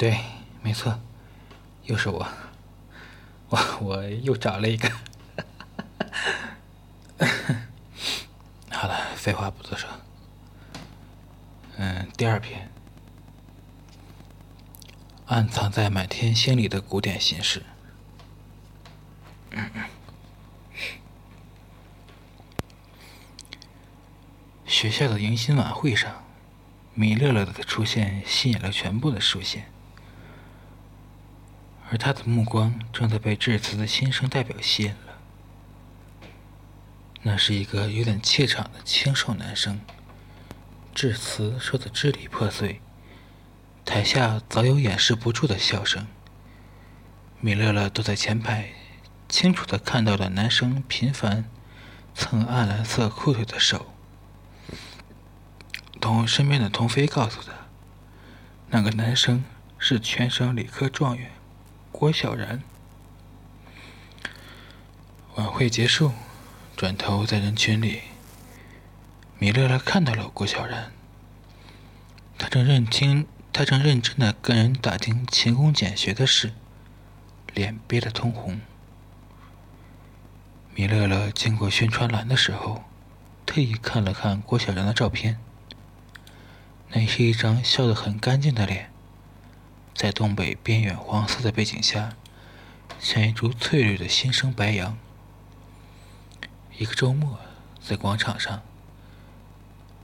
对，没错，又是我，我我又找了一个。好了，废话不多说。嗯，第二篇，暗藏在满天星里的古典形式。学校的迎新晚会上，米乐乐的出现吸引了全部的视线。而他的目光正在被致辞的新生代表吸引了。那是一个有点怯场的清瘦男生，致辞说的支离破碎，台下早有掩饰不住的笑声。米乐乐坐在前排，清楚的看到了男生频繁蹭暗蓝色裤腿的手。同身边的童飞告诉他，那个男生是全省理科状元。郭小然。晚会结束，转头在人群里，米乐乐看到了郭小然。他正认清，他正认真的跟人打听勤工俭学的事，脸憋得通红。米乐乐经过宣传栏的时候，特意看了看郭小然的照片，那是一张笑得很干净的脸。在东北边远黄色的背景下，像一株翠绿的新生白杨。一个周末，在广场上，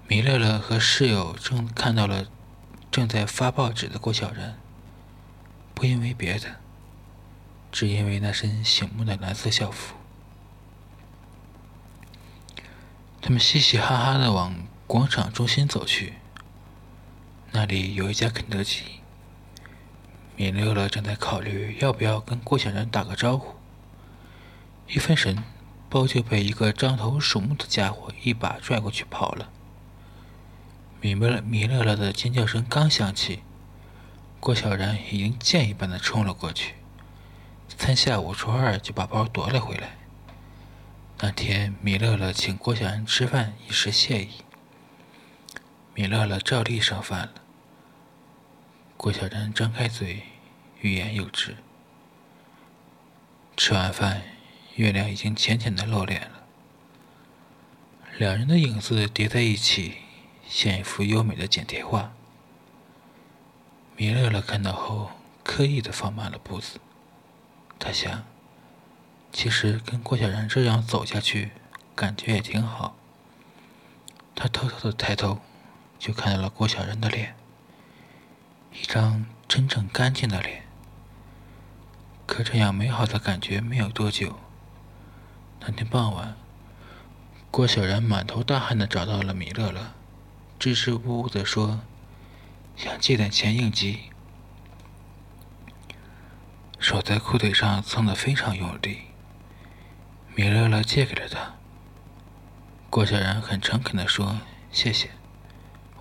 米乐乐和室友正看到了正在发报纸的郭小然。不因为别的，只因为那身醒目的蓝色校服。他们嘻嘻哈哈的往广场中心走去，那里有一家肯德基。米乐乐正在考虑要不要跟郭小然打个招呼，一分神，包就被一个獐头鼠目的家伙一把拽过去跑了。米乐米乐乐的尖叫声刚响起，郭小然已经箭一般的冲了过去，三下五除二就把包夺了回来。那天米乐乐请郭小然吃饭以示谢意，米乐乐照例上饭了。郭小然张开嘴，欲言又止。吃完饭，月亮已经浅浅的露脸了，两人的影子叠在一起，像一幅优美的剪贴画。米乐乐看到后，刻意的放慢了步子。他想，其实跟郭小然这样走下去，感觉也挺好。他偷偷的抬头，就看到了郭小然的脸。一张真正干净的脸，可这样美好的感觉没有多久。那天傍晚，郭小然满头大汗的找到了米乐乐，支支吾吾的说：“想借点钱应急。”手在裤腿上蹭得非常用力。米乐乐借给了他。郭小然很诚恳的说：“谢谢，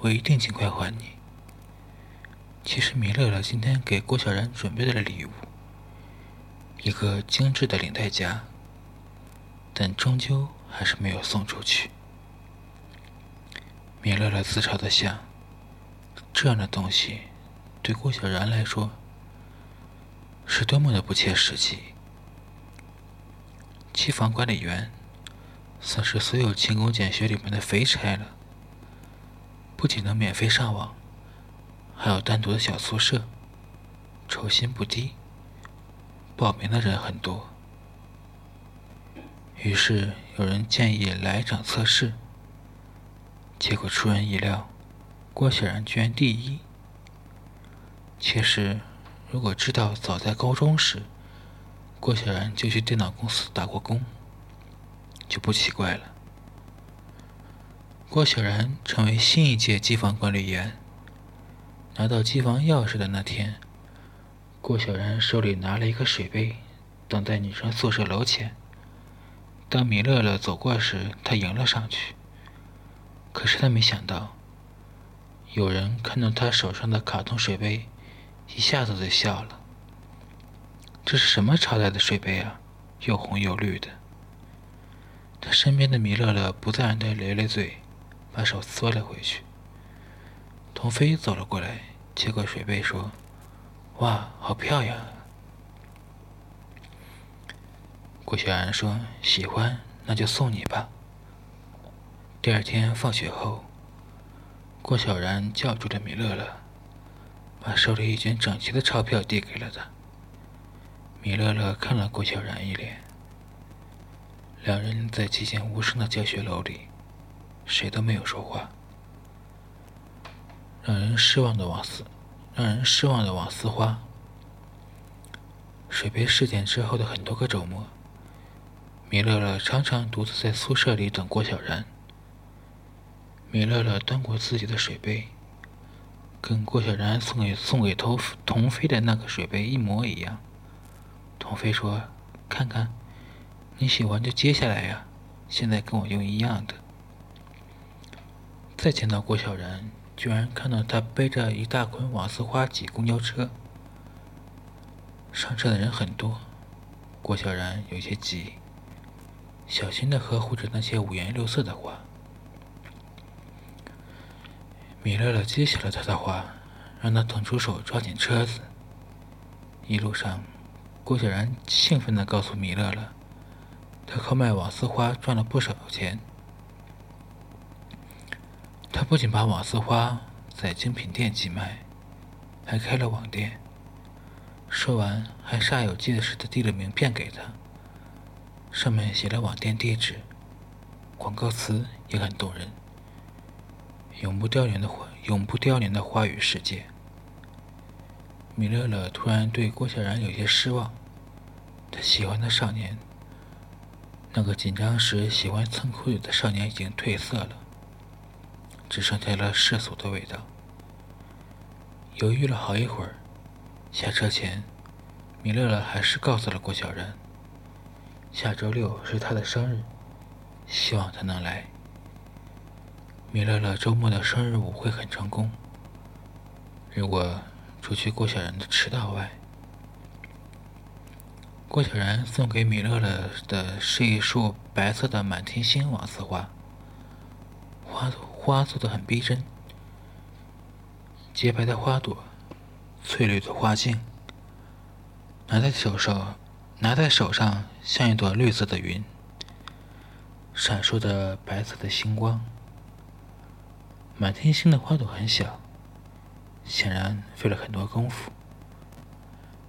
我一定尽快还你。”其实米乐乐今天给郭小然准备了礼物，一个精致的领带夹，但终究还是没有送出去。米乐乐自嘲的想：这样的东西对郭小然来说是多么的不切实际。机房管理员算是所有勤工俭学里面的肥差了，不仅能免费上网。还有单独的小宿舍，酬薪不低，报名的人很多。于是有人建议来一场测试，结果出人意料，郭小然居然第一。其实，如果知道早在高中时，郭小然就去电脑公司打过工，就不奇怪了。郭小然成为新一届机房管理员。拿到机房钥匙的那天，郭小然手里拿了一个水杯，等在女生宿舍楼前。当米乐乐走过时，他迎了上去。可是他没想到，有人看到他手上的卡通水杯，一下子就笑了。这是什么朝代的水杯啊？又红又绿的。他身边的米乐乐不自然地咧咧嘴，把手缩了回去。童飞走了过来，接过水杯说：“哇，好漂亮！”郭小然说：“喜欢，那就送你吧。”第二天放学后，郭小然叫住了米乐乐，把手里一卷整齐的钞票递给了他。米乐乐看了郭小然一眼，两人在寂静无声的教学楼里，谁都没有说话。让人失望的王思，让人失望的王思花。水杯事件之后的很多个周末，米乐乐常常独自在宿舍里等郭小然。米乐乐端过自己的水杯，跟郭小然送给送给童童飞的那个水杯一模一样。童飞说：“看看，你喜欢就接下来呀，现在跟我用一样的。”再见到郭小然。居然看到他背着一大捆瓦斯花挤公交车，上车的人很多，郭小然有些急，小心的呵护着那些五颜六色的花。米乐乐接下了他的话，让他腾出手抓紧车子。一路上，郭小然兴奋的告诉米乐乐，他靠卖瓦斯花赚了不少钱。不仅把网丝花在精品店寄卖，还开了网店。说完，还煞有介事的递了名片给他，上面写了网店地址，广告词也很动人：“永不凋零的花，永不凋零的花语世界。”米乐乐突然对郭小然有些失望，他喜欢的少年，那个紧张时喜欢蹭裤子的少年已经褪色了。只剩下了世俗的味道。犹豫了好一会儿，下车前，米乐乐还是告诉了郭小然，下周六是他的生日，希望他能来。米乐乐周末的生日舞会很成功。如果除去郭小然的迟到外，郭小然送给米乐乐的是一束白色的满天星王丝花，花朵。花做的很逼真，洁白的花朵，翠绿的花茎，拿在手上，拿在手上像一朵绿色的云，闪烁着白色的星光。满天星的花朵很小，显然费了很多功夫。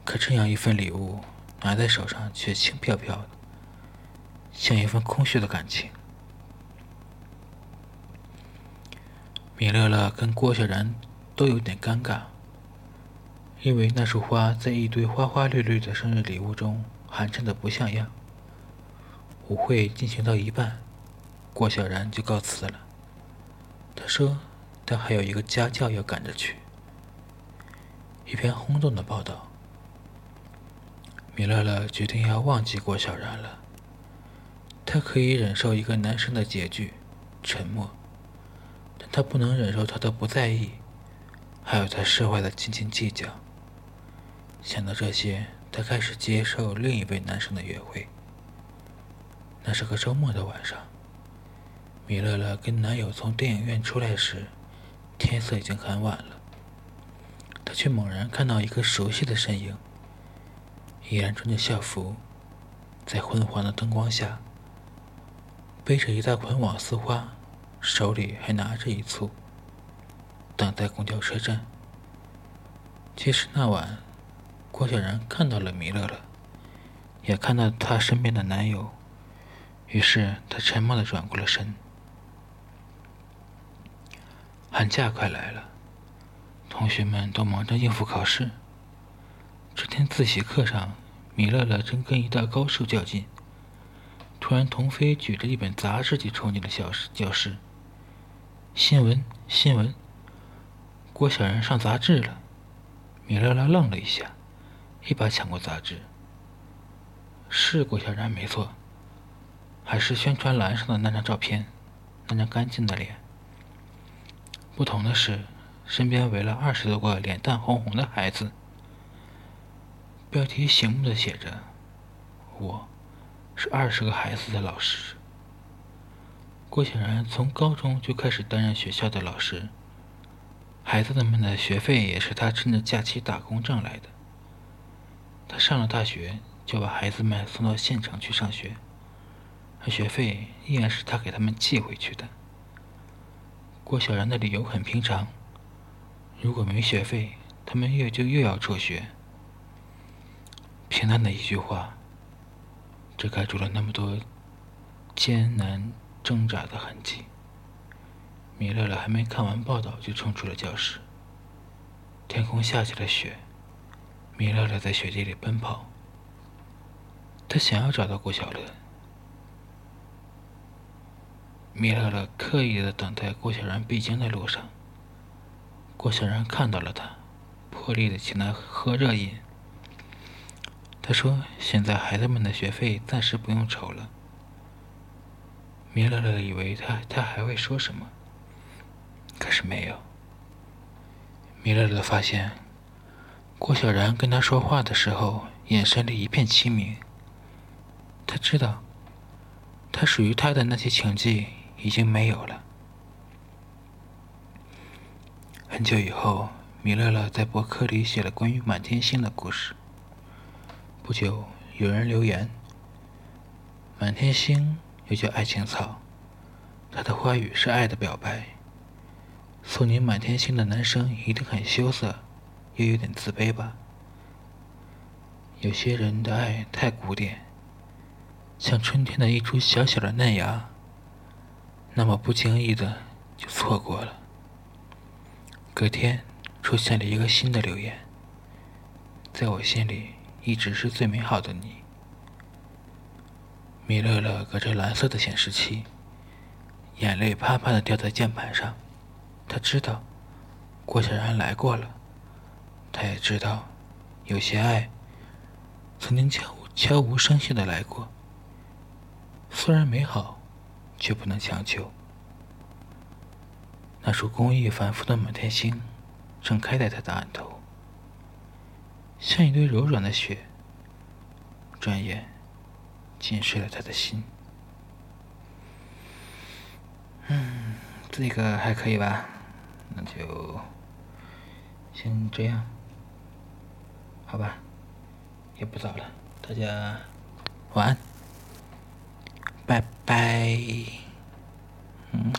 可这样一份礼物拿在手上却轻飘飘的，像一份空虚的感情。米乐乐跟郭小然都有点尴尬，因为那束花在一堆花花绿绿的生日礼物中寒碜的不像样。舞会进行到一半，郭小然就告辞了。他说他还有一个家教要赶着去。一篇轰动的报道，米乐乐决定要忘记郭小然了。他可以忍受一个男生的拮据、沉默。他不能忍受他的不在意，还有他释怀的斤斤计较。想到这些，他开始接受另一位男生的约会。那是个周末的晚上，米乐乐跟男友从电影院出来时，天色已经很晚了。他却猛然看到一个熟悉的身影，依然穿着校服，在昏黄的灯光下，背着一大捆网丝花。手里还拿着一簇，等在公交车站。其实那晚，郭小然看到了米乐乐，也看到她身边的男友，于是他沉默的转过了身。寒假快来了，同学们都忙着应付考试。这天自习课上，米乐乐正跟一大高手较劲，突然童飞举着一本杂志就冲进了教室。教室。新闻，新闻！郭小然上杂志了。米乐乐愣了一下，一把抢过杂志。是郭小然没错，还是宣传栏上的那张照片，那张干净的脸。不同的是，身边围了二十多个脸蛋红红的孩子。标题醒目的写着：“我是二十个孩子的老师。”郭显然从高中就开始担任学校的老师，孩子们的学费也是他趁着假期打工挣来的。他上了大学，就把孩子们送到县城去上学，而学费依然是他给他们寄回去的。郭小然的理由很平常：如果没学费，他们又就又要辍学。平淡的一句话，遮盖住了那么多艰难挣扎的痕迹。米乐乐还没看完报道，就冲出了教室。天空下起了雪，米乐乐在雪地里奔跑。他想要找到郭小乐。米乐乐刻意的等在郭小然必经的路上。郭小然看到了他，破例的请他喝热饮。他说：“现在孩子们的学费暂时不用愁了。”米乐乐以为他他还会说什么，可是没有。米乐乐发现，郭小然跟他说话的时候，眼神里一片清明。他知道，他属于他的那些情迹已经没有了。很久以后，米乐乐在博客里写了关于满天星的故事。不久，有人留言：“满天星又叫爱情草，它的花语是爱的表白。”送你满天星的男生一定很羞涩，又有点自卑吧？有些人的爱太古典，像春天的一株小小的嫩芽，那么不经意的就错过了。隔天出现了一个新的留言，在我心里一直是最美好的你。米乐乐隔着蓝色的显示器，眼泪啪啪的掉在键盘上。他知道郭小然来过了，他也知道有些爱曾经悄悄无声息的来过，虽然美好，却不能强求。那束工艺繁复的满天星正开在他的案头，像一堆柔软的雪，转眼浸湿了他的心。嗯，这个还可以吧。那就先这样，好吧，也不早了，大家晚安，拜拜，嗯。